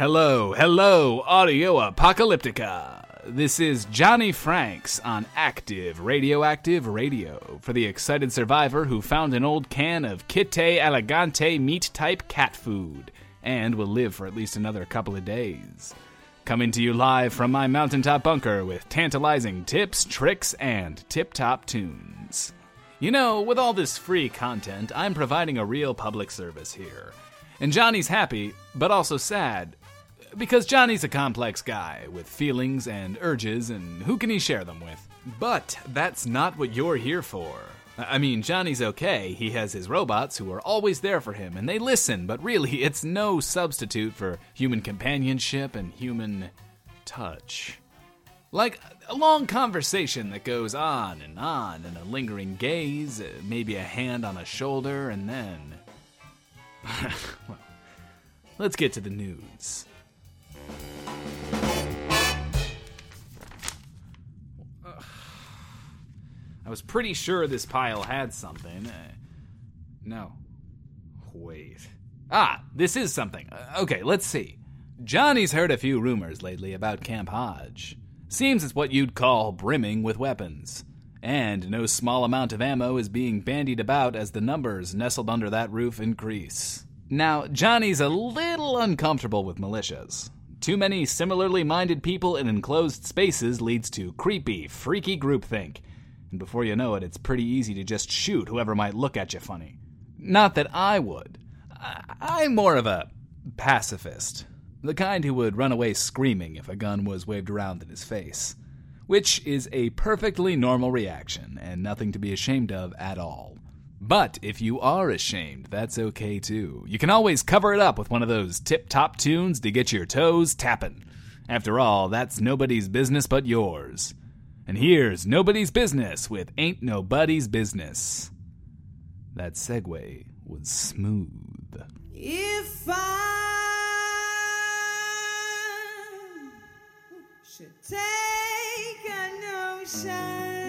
Hello, hello, Audio Apocalyptica. This is Johnny Franks on Active Radioactive Radio for the excited survivor who found an old can of Kitte Elegante meat type cat food and will live for at least another couple of days. Coming to you live from my mountaintop bunker with tantalizing tips, tricks, and tip top tunes. You know, with all this free content, I'm providing a real public service here. And Johnny's happy, but also sad. Because Johnny's a complex guy with feelings and urges, and who can he share them with? But that's not what you're here for. I mean, Johnny's okay. He has his robots who are always there for him, and they listen, but really, it's no substitute for human companionship and human touch. Like a long conversation that goes on and on, and a lingering gaze, uh, maybe a hand on a shoulder, and then. well, let's get to the news. I was pretty sure this pile had something. Uh, no. Wait. Ah, this is something. Uh, okay, let's see. Johnny's heard a few rumors lately about Camp Hodge. Seems it's what you'd call brimming with weapons. And no small amount of ammo is being bandied about as the numbers nestled under that roof increase. Now, Johnny's a little uncomfortable with militias. Too many similarly minded people in enclosed spaces leads to creepy, freaky groupthink. And before you know it, it's pretty easy to just shoot whoever might look at you funny. Not that I would. I- I'm more of a pacifist. The kind who would run away screaming if a gun was waved around in his face. Which is a perfectly normal reaction and nothing to be ashamed of at all. But if you are ashamed, that's okay too. You can always cover it up with one of those tip top tunes to get your toes tapping. After all, that's nobody's business but yours. And here's Nobody's Business with Ain't Nobody's Business. That segue was smooth. If I should take a notion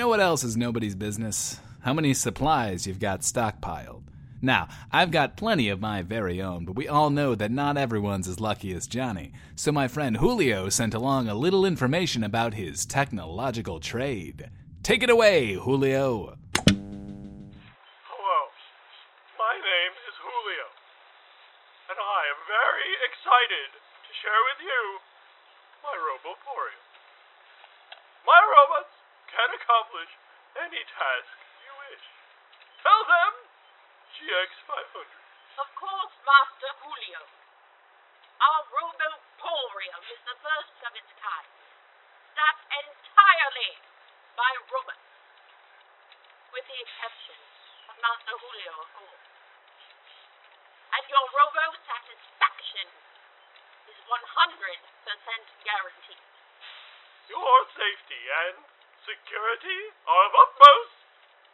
know what else is nobody's business? How many supplies you've got stockpiled. Now, I've got plenty of my very own, but we all know that not everyone's as lucky as Johnny. So my friend Julio sent along a little information about his technological trade. Take it away, Julio. Hello. My name is Julio. And I am very excited to share with you my Roboporium. My robots can accomplish any task you wish. Tell them GX500. Of course, Master Julio. Our Roboporium is the first of its kind. Staffed entirely by robots. With the exception of Master Julio, of course. And your robo satisfaction is 100% guaranteed. Your safety and security are of utmost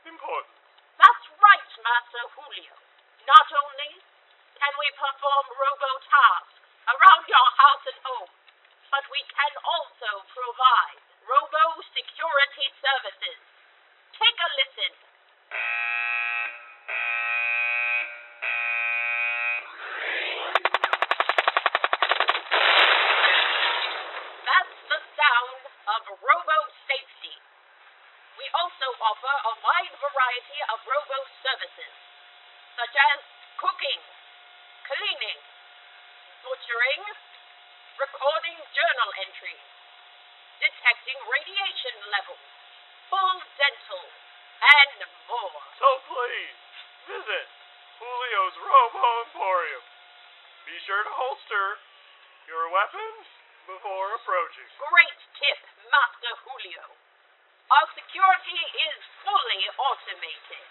importance. That's right, Master Julio. Not only can we perform robo tasks around your house and home, but we can also provide robo security services. Take a listen. That's the sound of robo safety. We also offer a wide variety of robo services, such as cooking, cleaning, butchering, recording journal entries, detecting radiation levels, full dental, and more. So please, visit Julio's Robo Emporium. Be sure to holster your weapons before approaching. Great tip, Master Julio. Our security is fully automated,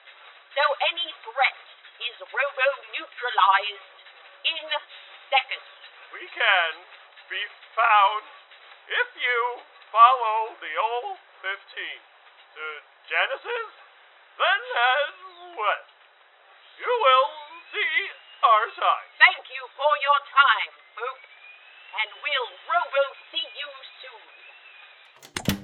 so any threat is robo neutralized in seconds. We can be found if you follow the old 15 to Genesis, then head west. You will see our sign. Thank you for your time, folks, and we'll robo see you soon.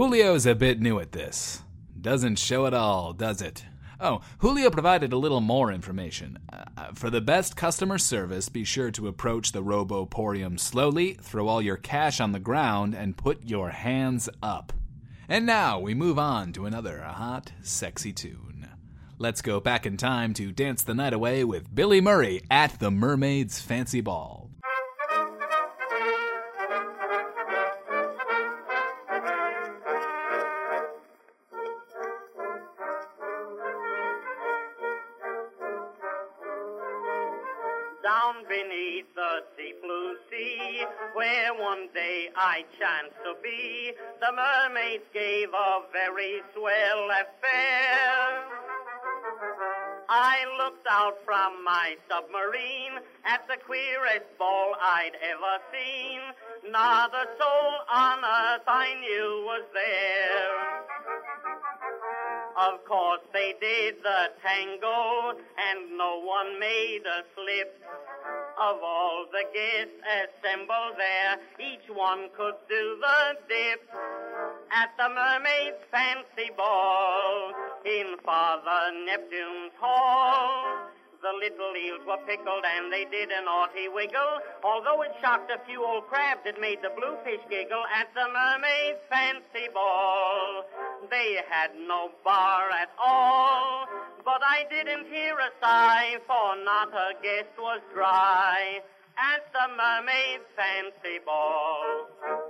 Julio's a bit new at this. Doesn't show it all, does it? Oh, Julio provided a little more information. Uh, for the best customer service, be sure to approach the Roboporium slowly, throw all your cash on the ground, and put your hands up. And now we move on to another hot, sexy tune. Let's go back in time to dance the night away with Billy Murray at the Mermaid's Fancy Ball. Sea, where one day I chanced to be, the mermaids gave a very swell affair. I looked out from my submarine at the queerest ball I'd ever seen. Not a soul on earth I knew was there. Of course they did the tango, and no one made a slip. Of all the guests assembled there, each one could do the dip. At the mermaid's fancy ball in Father Neptune's hall. The little eels were pickled and they did a naughty wiggle. Although it shocked a few old crabs, it made the bluefish giggle at the mermaid's fancy ball. They had no bar at all, but I didn't hear a sigh, for not a guest was dry at the mermaid's fancy ball.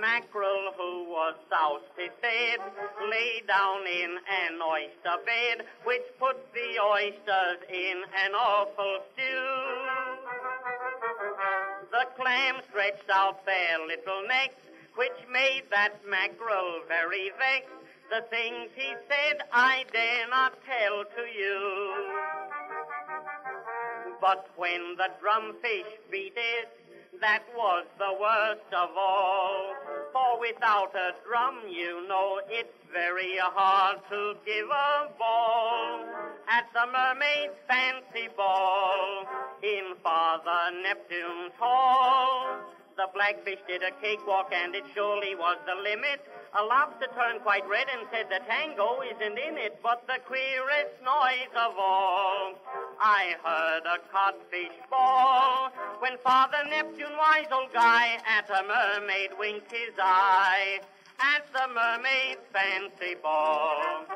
Mackerel who was soused, he said, lay down in an oyster bed, which put the oysters in an awful stew. The clams stretched out their little necks, which made that mackerel very vexed. The things he said I dare not tell to you. But when the drumfish beat it, that was the worst of all. For without a drum, you know, it's very hard to give a ball. At the mermaid's fancy ball in Father Neptune's hall. The blackfish did a cakewalk and it surely was the limit. A lobster turned quite red and said the tango isn't in it. But the queerest noise of all, I heard a codfish bawl. When Father Neptune, wise old guy, at a mermaid winked his eye. At the mermaid's fancy ball,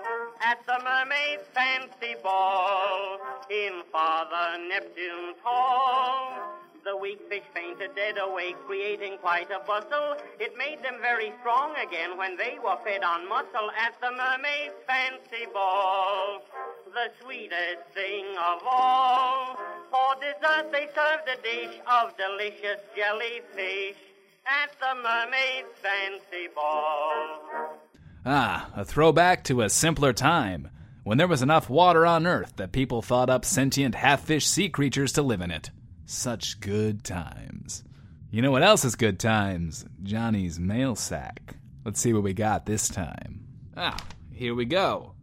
at the mermaid's fancy ball, in Father Neptune's hall. The weak fish fainted dead away, creating quite a bustle. It made them very strong again when they were fed on muscle at the mermaid's fancy ball. The sweetest thing of all. For dessert, they served a dish of delicious jellyfish at the mermaid's fancy ball. Ah, a throwback to a simpler time when there was enough water on Earth that people thought up sentient half fish sea creatures to live in it. Such good times. You know what else is good times? Johnny's mail sack. Let's see what we got this time. Ah, here we go.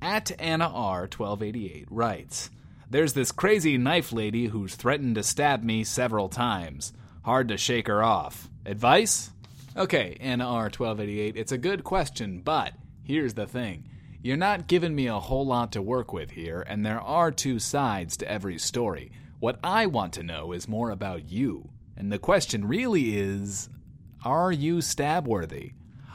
At Anna R 1288 writes, There's this crazy knife lady who's threatened to stab me several times. Hard to shake her off. Advice? Okay, Anna R 1288, it's a good question, but here's the thing. You're not giving me a whole lot to work with here, and there are two sides to every story. What I want to know is more about you. And the question really is are you stab worthy?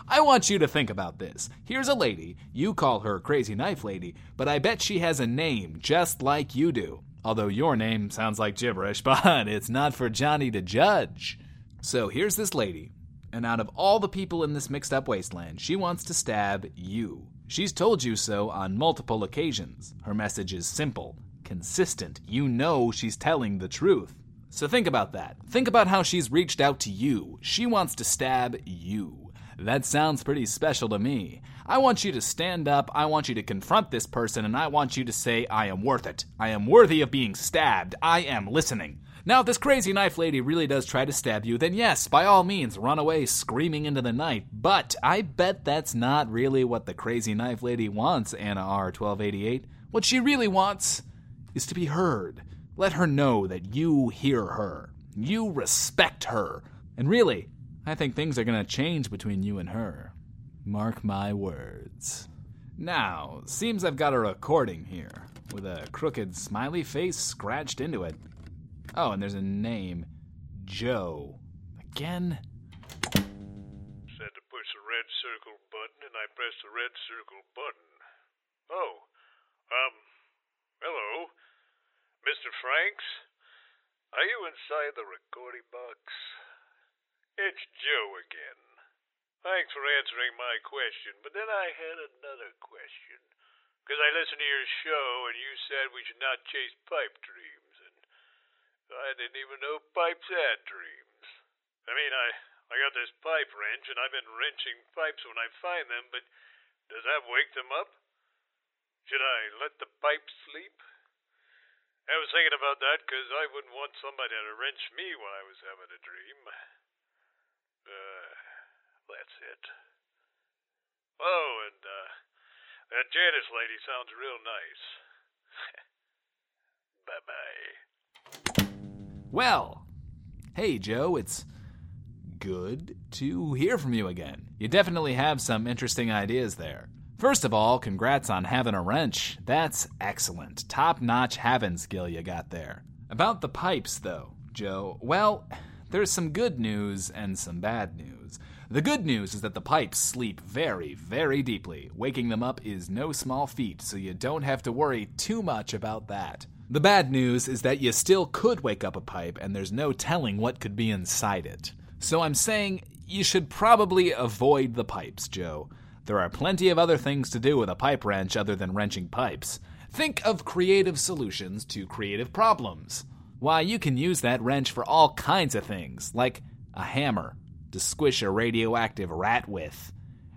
I want you to think about this. Here's a lady, you call her Crazy Knife Lady, but I bet she has a name just like you do. Although your name sounds like gibberish, but it's not for Johnny to judge. So here's this lady, and out of all the people in this mixed up wasteland, she wants to stab you. She's told you so on multiple occasions. Her message is simple, consistent. You know she's telling the truth. So think about that. Think about how she's reached out to you. She wants to stab you. That sounds pretty special to me. I want you to stand up, I want you to confront this person, and I want you to say, I am worth it. I am worthy of being stabbed. I am listening. Now, if this crazy knife lady really does try to stab you, then yes, by all means, run away screaming into the night. But I bet that's not really what the crazy knife lady wants, Anna R1288. What she really wants is to be heard. Let her know that you hear her. You respect her. And really, I think things are going to change between you and her. Mark my words. Now, seems I've got a recording here with a crooked smiley face scratched into it. Oh, and there's a name Joe. Again? Said to push the red circle button, and I pressed the red circle button. Oh, um, hello. Mr. Franks? Are you inside the recording box? It's Joe again. Thanks for answering my question, but then I had another question. Because I listened to your show and you said we should not chase pipe dreams, and I didn't even know pipes had dreams. I mean, I, I got this pipe wrench and I've been wrenching pipes when I find them, but does that wake them up? Should I let the pipe sleep? I was thinking about that because I wouldn't want somebody to wrench me when I was having a dream. Uh, that's it. Oh, and uh, that Janice lady sounds real nice. bye bye. Well, hey, Joe, it's good to hear from you again. You definitely have some interesting ideas there. First of all, congrats on having a wrench. That's excellent. Top notch having skill you got there. About the pipes, though, Joe, well, there's some good news and some bad news. The good news is that the pipes sleep very, very deeply. Waking them up is no small feat, so you don't have to worry too much about that. The bad news is that you still could wake up a pipe and there's no telling what could be inside it. So I'm saying you should probably avoid the pipes, Joe. There are plenty of other things to do with a pipe wrench other than wrenching pipes. Think of creative solutions to creative problems. Why, you can use that wrench for all kinds of things, like a hammer to squish a radioactive rat with,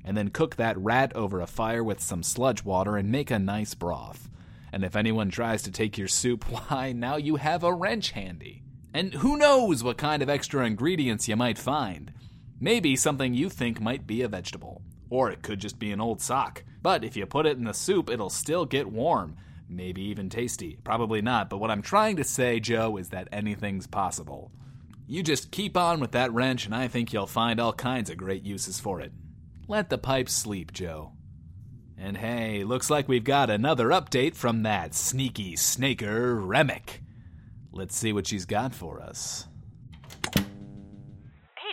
and then cook that rat over a fire with some sludge water and make a nice broth. And if anyone tries to take your soup, why, now you have a wrench handy. And who knows what kind of extra ingredients you might find? Maybe something you think might be a vegetable. Or it could just be an old sock. But if you put it in the soup, it'll still get warm. Maybe even tasty. Probably not, but what I'm trying to say, Joe, is that anything's possible. You just keep on with that wrench, and I think you'll find all kinds of great uses for it. Let the pipes sleep, Joe. And hey, looks like we've got another update from that sneaky snaker, Remick. Let's see what she's got for us. Hey,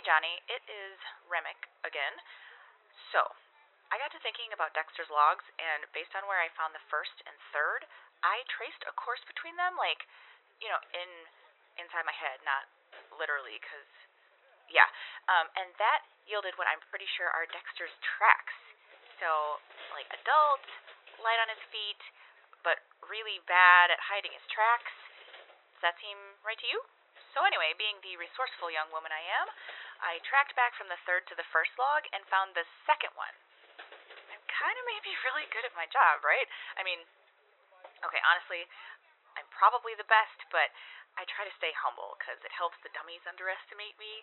Johnny, it is Remick again. So, I got to thinking about Dexter's logs, and based on where I found the first and third, I traced a course between them, like, you know, in inside my head, not literally, because, yeah. Um, and that yielded what I'm pretty sure are Dexter's tracks. So, like, adult, light on his feet, but really bad at hiding his tracks. Does that seem right to you? So, anyway, being the resourceful young woman I am, I tracked back from the third to the first log and found the second one. I'm kind of maybe really good at my job, right? I mean, okay, honestly, I'm probably the best, but I try to stay humble because it helps the dummies underestimate me.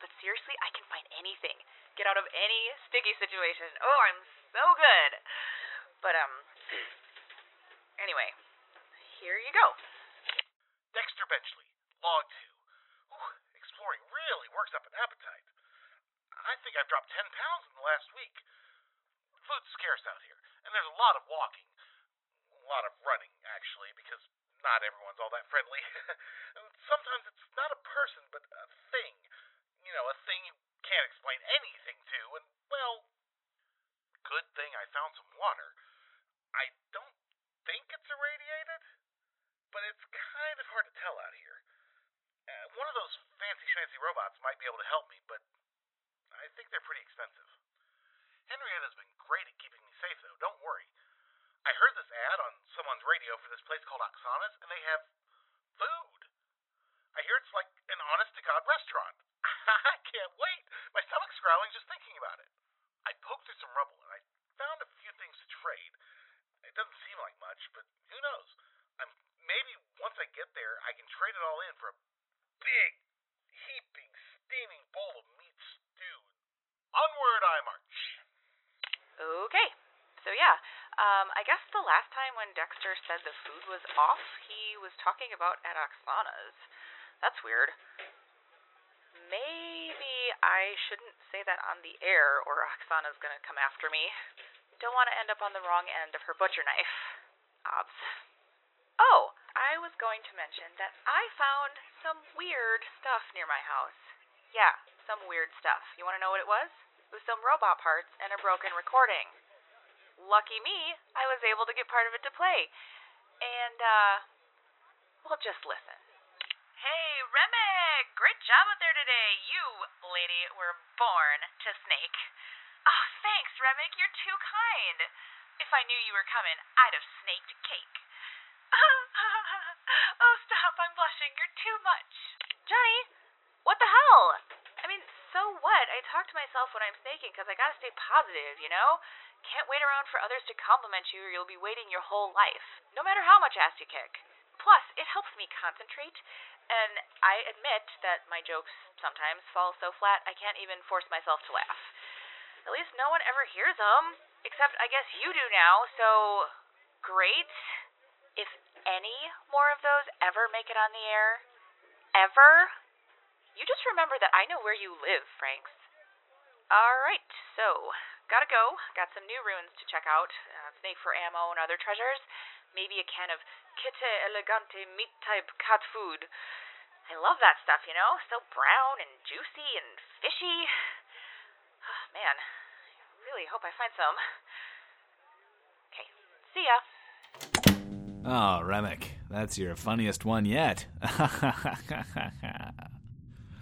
But seriously, I can find anything, get out of any sticky situation. Oh, I'm so good. But, um, anyway, here you go. Dexter Benchley, Log 2 really works up an appetite. I think I've dropped 10 pounds in the last week. Food's scarce out here, and there's a lot of walking. A lot of running, actually, because not everyone's all that friendly. Sometimes it's not a person, but a thing. You know, a thing you can't explain anything to, and, well, good thing I found some water. I don't think it's irradiated, but it's kind of hard to tell out here. Uh, one of those fancy schmancy robots might be able to help me, but I think they're pretty expensive. Henrietta's been great at keeping me safe, though. Don't worry. I heard this ad on someone's radio for this place called Oksana's, and they have food. I hear it's like an honest to God restaurant. I can't wait. My stomach's growling just thinking about it. I poked through some rubble, and I found a few things to trade. It doesn't seem like much, but who knows? I'm, maybe once I get there, I can trade it all in for a big, heaping, steaming bowl of meat stew. Onward I march. Okay. So yeah, um, I guess the last time when Dexter said the food was off, he was talking about at Oksana's. That's weird. Maybe I shouldn't say that on the air, or Oksana's gonna come after me. Don't want to end up on the wrong end of her butcher knife. Obs. Oh, I was going to mention that I found some weird stuff near my house. Yeah, some weird stuff. You want to know what it was? It was some robot parts and a broken recording. Lucky me, I was able to get part of it to play. And, uh, well, just listen. Hey, Remick! Great job out there today. You, lady, were born to snake. Oh, thanks, Remick. You're too kind. If I knew you were coming, I'd have snaked cake. blushing. You're too much. Johnny, what the hell? I mean, so what? I talk to myself when I'm snaking because I gotta stay positive, you know? Can't wait around for others to compliment you or you'll be waiting your whole life, no matter how much ass you kick. Plus, it helps me concentrate, and I admit that my jokes sometimes fall so flat I can't even force myself to laugh. At least no one ever hears them, except I guess you do now, so great. Any more of those ever make it on the air, ever, you just remember that I know where you live, Franks. Alright, so, gotta go. Got some new ruins to check out. Uh, snake for ammo and other treasures. Maybe a can of Kite Elegante meat type cat food. I love that stuff, you know? So brown and juicy and fishy. Oh, man, I really hope I find some. Okay, see ya. Oh, Remick, that's your funniest one yet.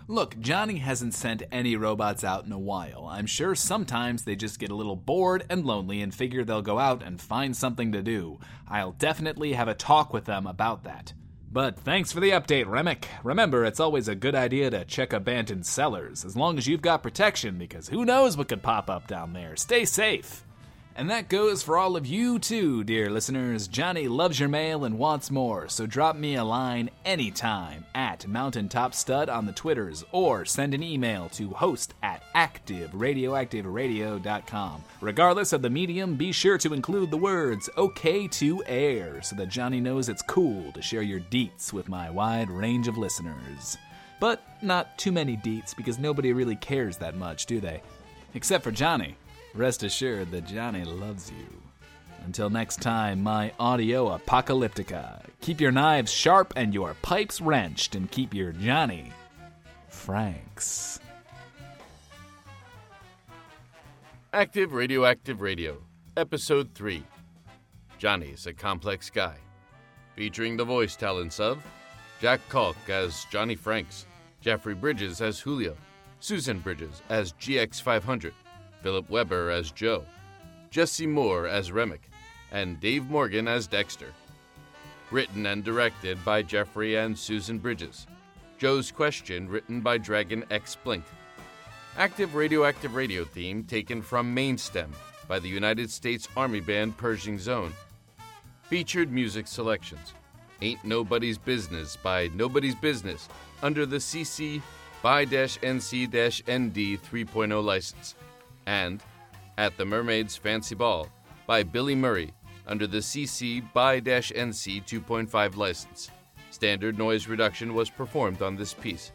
Look, Johnny hasn't sent any robots out in a while. I'm sure sometimes they just get a little bored and lonely and figure they'll go out and find something to do. I'll definitely have a talk with them about that. But thanks for the update, Remick. Remember, it's always a good idea to check abandoned cellars, as long as you've got protection, because who knows what could pop up down there. Stay safe. And that goes for all of you too, dear listeners. Johnny loves your mail and wants more, so drop me a line anytime at Mountaintop Stud on the Twitters or send an email to host at activeradioactiveradio.com. Regardless of the medium, be sure to include the words OK to air so that Johnny knows it's cool to share your deets with my wide range of listeners. But not too many deets because nobody really cares that much, do they? Except for Johnny. Rest assured that Johnny loves you. Until next time, my audio apocalyptica. Keep your knives sharp and your pipes wrenched, and keep your Johnny Franks. Active Radioactive Radio, Episode 3 Johnny's a Complex Guy. Featuring the voice talents of Jack Kalk as Johnny Franks, Jeffrey Bridges as Julio, Susan Bridges as GX500, Philip Weber as Joe, Jesse Moore as Remick, and Dave Morgan as Dexter. Written and directed by Jeffrey and Susan Bridges. Joe's Question written by Dragon X Blink. Active Radioactive Radio theme taken from Mainstem by the United States Army band Pershing's Own. Featured music selections Ain't Nobody's Business by Nobody's Business under the CC by NC ND 3.0 license. And At the Mermaid's Fancy Ball by Billy Murray under the CC by NC 2.5 license. Standard noise reduction was performed on this piece.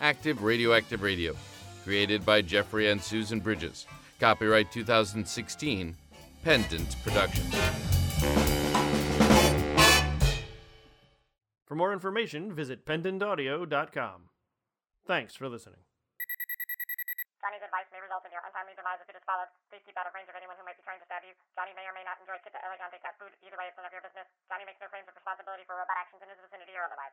Active Radioactive Radio, created by Jeffrey and Susan Bridges. Copyright 2016, Pendant Productions. For more information, visit pendantaudio.com. Thanks for listening. Advice may result in your untimely demise if it is followed. Please keep out of range of anyone who might be trying to stab you. Johnny may or may not enjoy Kit Elegante cat food. Either way, it's none of your business. Johnny makes no claims of responsibility for robot actions in his vicinity or otherwise.